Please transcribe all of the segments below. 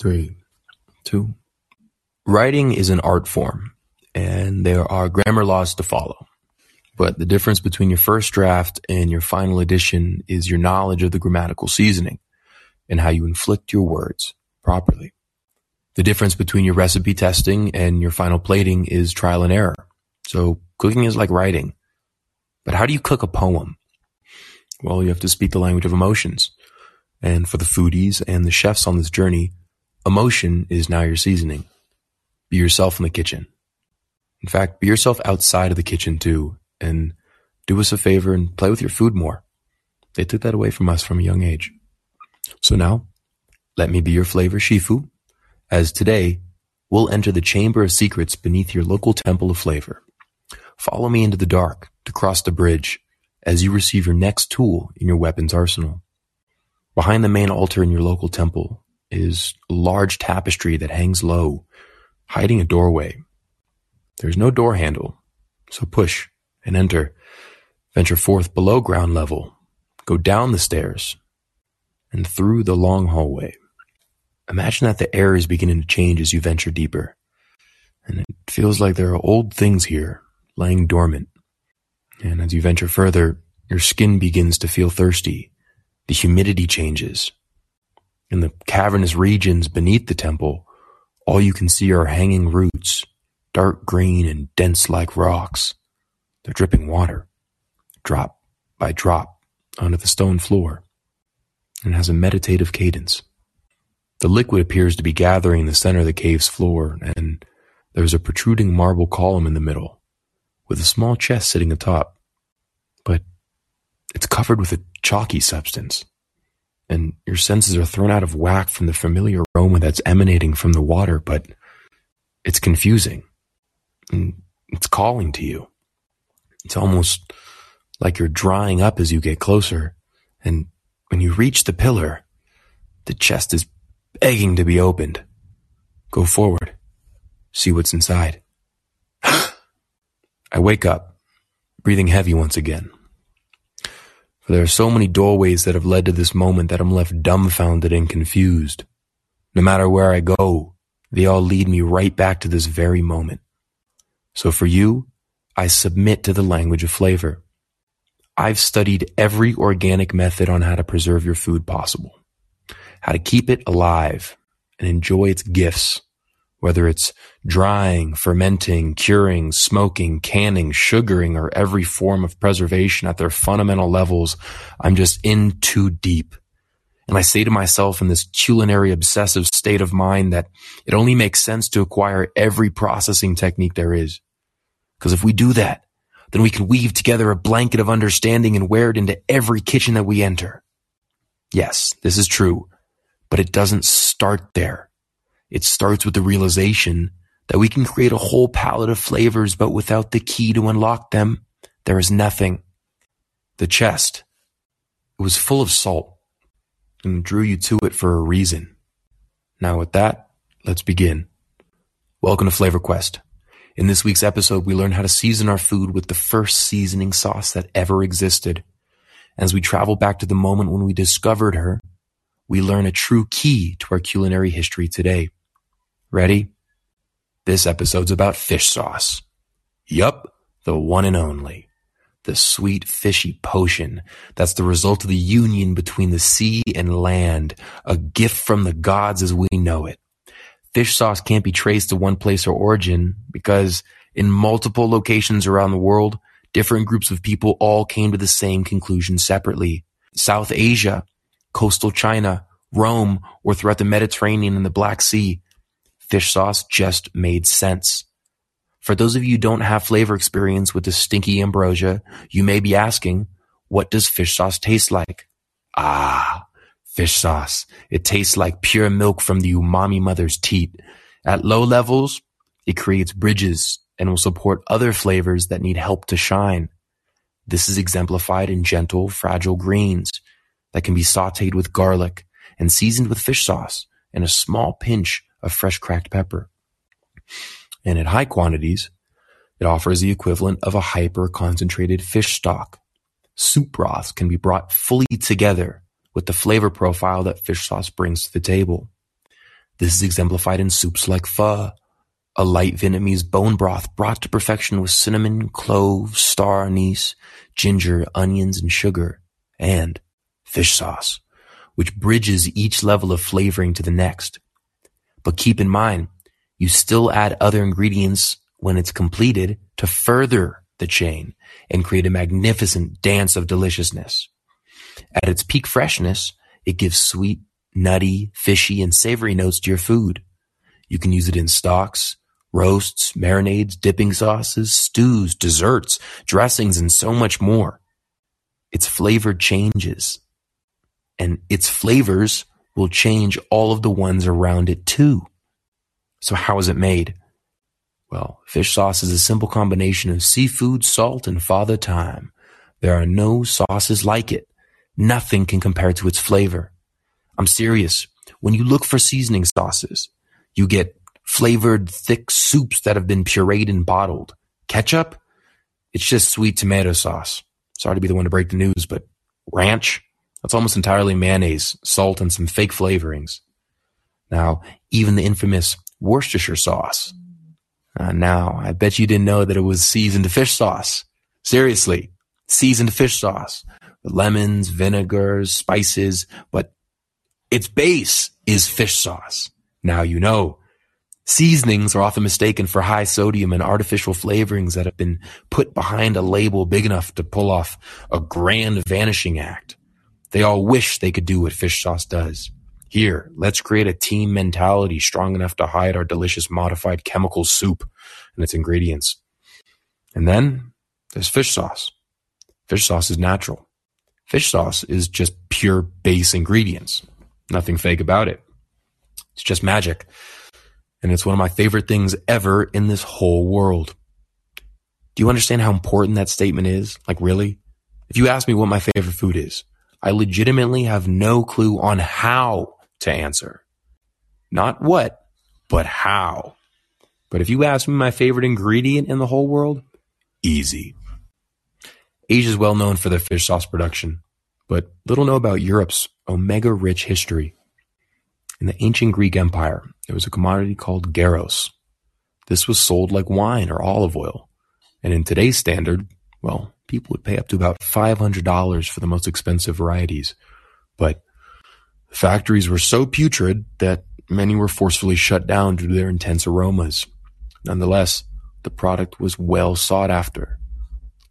Three, two. Writing is an art form, and there are grammar laws to follow. But the difference between your first draft and your final edition is your knowledge of the grammatical seasoning and how you inflict your words properly. The difference between your recipe testing and your final plating is trial and error. So cooking is like writing. But how do you cook a poem? Well, you have to speak the language of emotions. And for the foodies and the chefs on this journey, emotion is now your seasoning. Be yourself in the kitchen. In fact, be yourself outside of the kitchen too, and do us a favor and play with your food more. They took that away from us from a young age. So now, let me be your flavor shifu, as today we'll enter the chamber of secrets beneath your local temple of flavor. Follow me into the dark to cross the bridge as you receive your next tool in your weapons arsenal. Behind the main altar in your local temple is a large tapestry that hangs low, hiding a doorway. There's no door handle, so push and enter. Venture forth below ground level, go down the stairs, and through the long hallway. Imagine that the air is beginning to change as you venture deeper, and it feels like there are old things here lying dormant. And as you venture further, your skin begins to feel thirsty. The humidity changes. In the cavernous regions beneath the temple, all you can see are hanging roots, dark green and dense like rocks. They're dripping water, drop by drop, onto the stone floor, and has a meditative cadence. The liquid appears to be gathering in the center of the cave's floor, and there's a protruding marble column in the middle, with a small chest sitting atop. But it's covered with a chalky substance, and your senses are thrown out of whack from the familiar aroma that's emanating from the water, but it's confusing. And it's calling to you. It's almost like you're drying up as you get closer, and when you reach the pillar, the chest is begging to be opened. Go forward. See what's inside. I wake up, breathing heavy once again. There are so many doorways that have led to this moment that I'm left dumbfounded and confused. No matter where I go, they all lead me right back to this very moment. So for you, I submit to the language of flavor. I've studied every organic method on how to preserve your food possible, how to keep it alive and enjoy its gifts whether it's drying, fermenting, curing, smoking, canning, sugaring, or every form of preservation at their fundamental levels, I'm just in too deep. And I say to myself in this culinary obsessive state of mind that it only makes sense to acquire every processing technique there is. Because if we do that, then we can weave together a blanket of understanding and wear it into every kitchen that we enter. Yes, this is true, but it doesn't start there. It starts with the realization that we can create a whole palette of flavors, but without the key to unlock them, there is nothing. The chest. It was full of salt and drew you to it for a reason. Now with that, let's begin. Welcome to Flavor Quest. In this week's episode, we learn how to season our food with the first seasoning sauce that ever existed. As we travel back to the moment when we discovered her, we learn a true key to our culinary history today. Ready? This episode's about fish sauce. Yup, the one and only. The sweet fishy potion that's the result of the union between the sea and land, a gift from the gods as we know it. Fish sauce can't be traced to one place or origin because in multiple locations around the world, different groups of people all came to the same conclusion separately. South Asia, coastal China, Rome, or throughout the Mediterranean and the Black Sea, fish sauce just made sense. For those of you who don't have flavor experience with the stinky ambrosia, you may be asking, what does fish sauce taste like? Ah, fish sauce. It tastes like pure milk from the umami mother's teat. At low levels, it creates bridges and will support other flavors that need help to shine. This is exemplified in gentle, fragile greens that can be sauteed with garlic and seasoned with fish sauce and a small pinch of fresh cracked pepper. And at high quantities, it offers the equivalent of a hyper concentrated fish stock. Soup broths can be brought fully together with the flavor profile that fish sauce brings to the table. This is exemplified in soups like pho, a light Vietnamese bone broth brought to perfection with cinnamon, cloves, star anise, ginger, onions, and sugar, and fish sauce, which bridges each level of flavoring to the next. But keep in mind, you still add other ingredients when it's completed to further the chain and create a magnificent dance of deliciousness. At its peak freshness, it gives sweet, nutty, fishy, and savory notes to your food. You can use it in stocks, roasts, marinades, dipping sauces, stews, desserts, dressings, and so much more. Its flavor changes, and its flavors will change all of the ones around it too. So how is it made? Well, fish sauce is a simple combination of seafood, salt, and father time. There are no sauces like it. Nothing can compare to its flavor. I'm serious. When you look for seasoning sauces, you get flavored thick soups that have been pureed and bottled. Ketchup? It's just sweet tomato sauce. Sorry to be the one to break the news, but ranch? That's almost entirely mayonnaise, salt, and some fake flavorings. Now, even the infamous Worcestershire sauce. Uh, now, I bet you didn't know that it was seasoned fish sauce. Seriously, seasoned fish sauce. with Lemons, vinegars, spices, but its base is fish sauce. Now you know. Seasonings are often mistaken for high sodium and artificial flavorings that have been put behind a label big enough to pull off a grand vanishing act. They all wish they could do what fish sauce does. Here, let's create a team mentality strong enough to hide our delicious modified chemical soup and its ingredients. And then there's fish sauce. Fish sauce is natural. Fish sauce is just pure base ingredients. Nothing fake about it. It's just magic. And it's one of my favorite things ever in this whole world. Do you understand how important that statement is? Like, really? If you ask me what my favorite food is, I legitimately have no clue on how to answer. Not what, but how. But if you ask me my favorite ingredient in the whole world, easy. Asia is well known for their fish sauce production, but little know about Europe's omega rich history. In the ancient Greek Empire, there was a commodity called garos. This was sold like wine or olive oil. And in today's standard, well, people would pay up to about $500 for the most expensive varieties. But factories were so putrid that many were forcefully shut down due to their intense aromas. Nonetheless, the product was well sought after.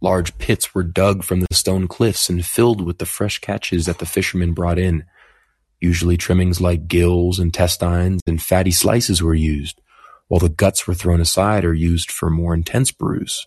Large pits were dug from the stone cliffs and filled with the fresh catches that the fishermen brought in. Usually trimmings like gills, intestines, and fatty slices were used, while the guts were thrown aside or used for more intense brews.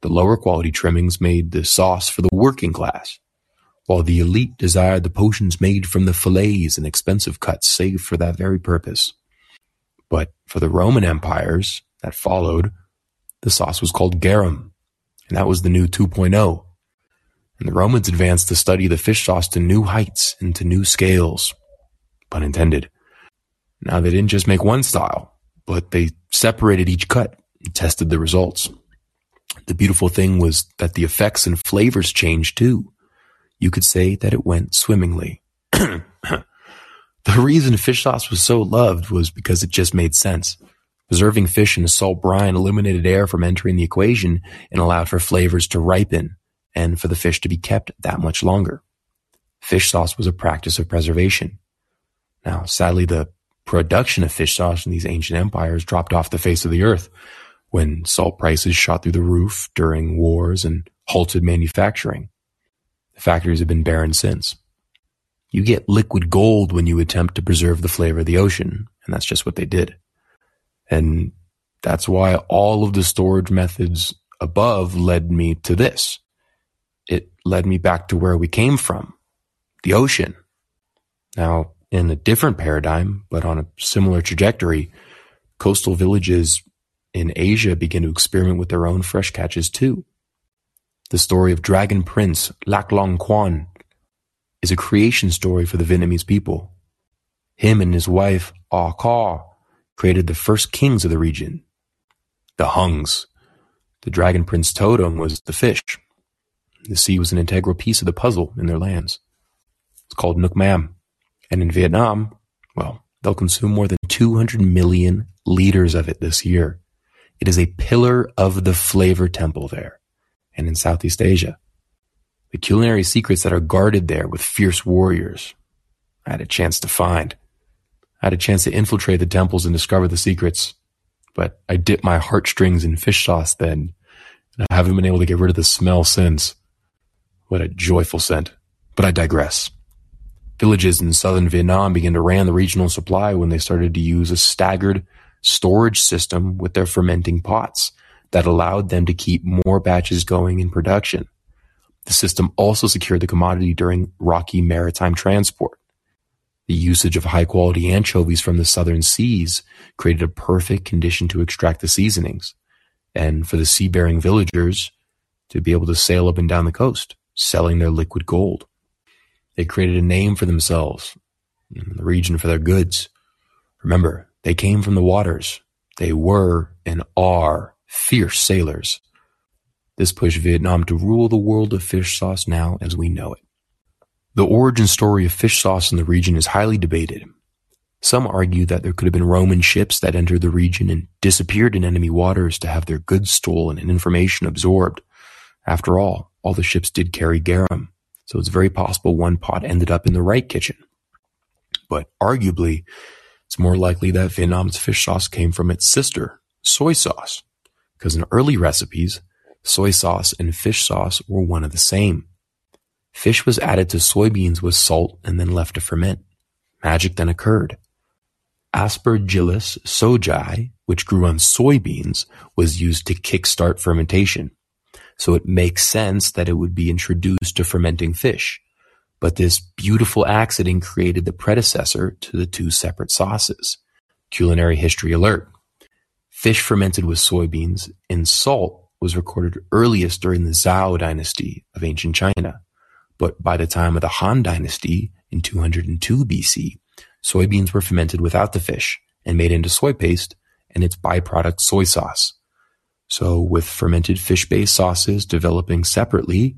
The lower quality trimmings made the sauce for the working class, while the elite desired the potions made from the fillets and expensive cuts saved for that very purpose. But for the Roman empires that followed, the sauce was called garum, and that was the new 2.0. And the Romans advanced to study the fish sauce to new heights and to new scales. Pun intended. Now they didn't just make one style, but they separated each cut and tested the results. The beautiful thing was that the effects and flavors changed too. You could say that it went swimmingly. the reason fish sauce was so loved was because it just made sense. Preserving fish in a salt brine eliminated air from entering the equation and allowed for flavors to ripen and for the fish to be kept that much longer. Fish sauce was a practice of preservation. Now, sadly, the production of fish sauce in these ancient empires dropped off the face of the earth when salt prices shot through the roof during wars and halted manufacturing. The factories have been barren since. You get liquid gold when you attempt to preserve the flavor of the ocean, and that's just what they did. And that's why all of the storage methods above led me to this. It led me back to where we came from, the ocean. Now, in a different paradigm, but on a similar trajectory, coastal villages in Asia began to experiment with their own fresh catches too. The story of Dragon Prince Lac Long Quan is a creation story for the Vietnamese people. Him and his wife, Ah Ca, created the first kings of the region, the Hungs. The dragon prince totem was the fish. The sea was an integral piece of the puzzle in their lands. It's called Nuoc Mam. And in Vietnam, well, They'll consume more than 200 million liters of it this year. It is a pillar of the flavor temple there and in Southeast Asia. The culinary secrets that are guarded there with fierce warriors. I had a chance to find. I had a chance to infiltrate the temples and discover the secrets, but I dipped my heartstrings in fish sauce then, and I haven't been able to get rid of the smell since. What a joyful scent. But I digress. Villages in southern Vietnam began to ran the regional supply when they started to use a staggered storage system with their fermenting pots that allowed them to keep more batches going in production. The system also secured the commodity during rocky maritime transport. The usage of high quality anchovies from the southern seas created a perfect condition to extract the seasonings and for the sea bearing villagers to be able to sail up and down the coast, selling their liquid gold. They created a name for themselves in the region for their goods. Remember, they came from the waters. They were and are fierce sailors. This pushed Vietnam to rule the world of fish sauce now as we know it. The origin story of fish sauce in the region is highly debated. Some argue that there could have been Roman ships that entered the region and disappeared in enemy waters to have their goods stolen and information absorbed. After all, all the ships did carry garum so it's very possible one pot ended up in the right kitchen. But arguably, it's more likely that Vietnam's fish sauce came from its sister, soy sauce, because in early recipes, soy sauce and fish sauce were one of the same. Fish was added to soybeans with salt and then left to ferment. Magic then occurred. Aspergillus sojae, which grew on soybeans, was used to kickstart fermentation. So it makes sense that it would be introduced to fermenting fish. But this beautiful accident created the predecessor to the two separate sauces. Culinary history alert. Fish fermented with soybeans and salt was recorded earliest during the Zhou dynasty of ancient China. But by the time of the Han dynasty in 202 BC, soybeans were fermented without the fish and made into soy paste and its byproduct soy sauce. So with fermented fish-based sauces developing separately,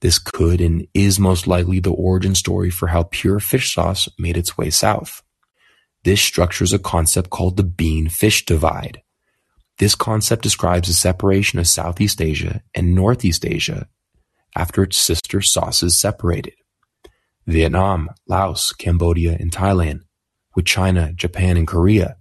this could and is most likely the origin story for how pure fish sauce made its way south. This structures a concept called the bean-fish divide. This concept describes the separation of Southeast Asia and Northeast Asia after its sister sauces separated. Vietnam, Laos, Cambodia, and Thailand, with China, Japan, and Korea.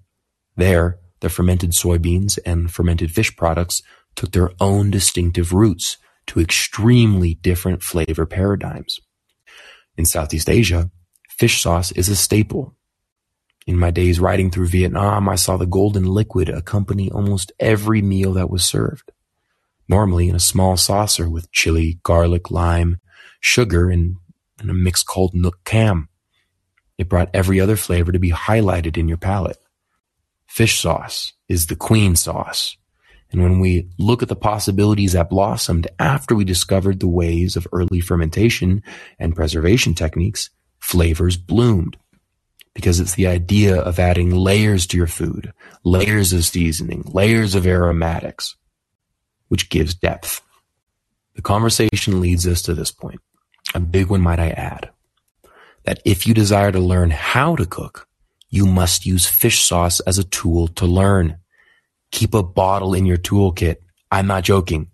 There, the fermented soybeans and fermented fish products took their own distinctive routes to extremely different flavor paradigms. In Southeast Asia, fish sauce is a staple. In my days riding through Vietnam, I saw the golden liquid accompany almost every meal that was served. Normally in a small saucer with chili, garlic, lime, sugar, and, and a mix called nuoc cham. It brought every other flavor to be highlighted in your palate. Fish sauce is the queen sauce. And when we look at the possibilities that blossomed after we discovered the ways of early fermentation and preservation techniques, flavors bloomed. Because it's the idea of adding layers to your food, layers of seasoning, layers of aromatics, which gives depth. The conversation leads us to this point. A big one, might I add, that if you desire to learn how to cook, you must use fish sauce as a tool to learn. Keep a bottle in your toolkit. I'm not joking.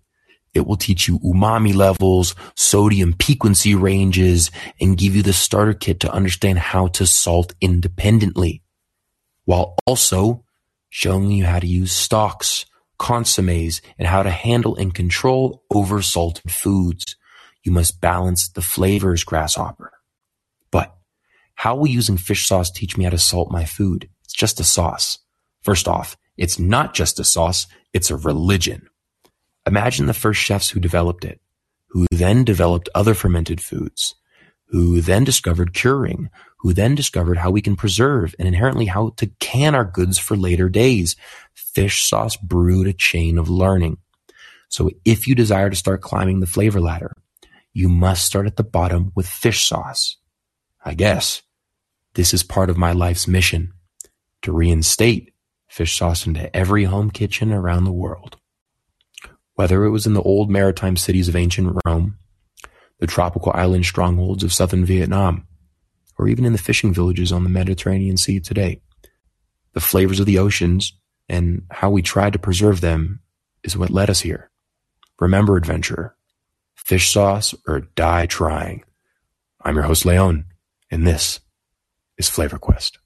It will teach you umami levels, sodium piquancy ranges, and give you the starter kit to understand how to salt independently, while also showing you how to use stocks, consommes, and how to handle and control oversalted foods. You must balance the flavors, grasshopper. But how will using fish sauce teach me how to salt my food? It's just a sauce. First off, it's not just a sauce, it's a religion. Imagine the first chefs who developed it, who then developed other fermented foods, who then discovered curing, who then discovered how we can preserve and inherently how to can our goods for later days. Fish sauce brewed a chain of learning. So if you desire to start climbing the flavor ladder, you must start at the bottom with fish sauce. I guess. This is part of my life's mission to reinstate fish sauce into every home kitchen around the world. Whether it was in the old maritime cities of ancient Rome, the tropical island strongholds of southern Vietnam, or even in the fishing villages on the Mediterranean Sea today. the flavors of the oceans, and how we tried to preserve them is what led us here. Remember, adventurer, fish sauce or die trying. I'm your host, Leon, and this is Flavor Quest.